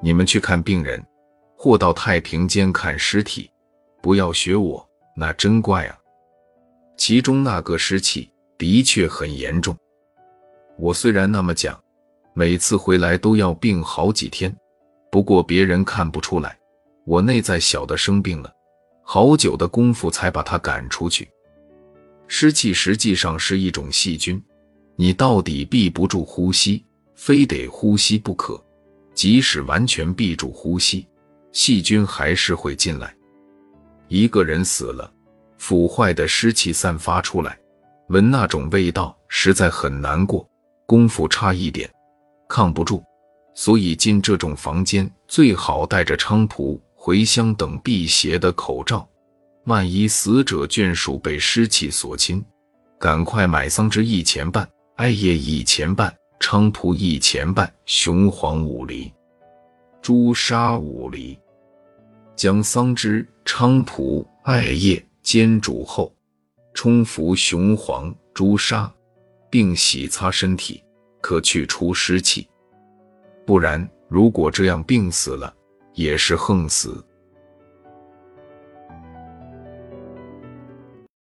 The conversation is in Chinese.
你们去看病人，或到太平间看尸体，不要学我，那真怪啊！其中那个湿气的确很严重。我虽然那么讲，每次回来都要病好几天，不过别人看不出来，我内在小的生病了，好久的功夫才把他赶出去。湿气实际上是一种细菌，你到底闭不住呼吸，非得呼吸不可。即使完全闭住呼吸，细菌还是会进来。一个人死了，腐坏的湿气散发出来，闻那种味道实在很难过。功夫差一点，抗不住，所以进这种房间最好带着菖蒲、茴香等辟邪的口罩。万一死者眷属被湿气所侵，赶快买桑枝一钱半，艾叶一钱半。菖蒲一钱半，雄黄五厘，朱砂五厘。将桑枝、菖蒲、艾叶煎煮后，冲服雄黄、朱砂，并洗擦身体，可去除湿气。不然，如果这样病死了，也是横死。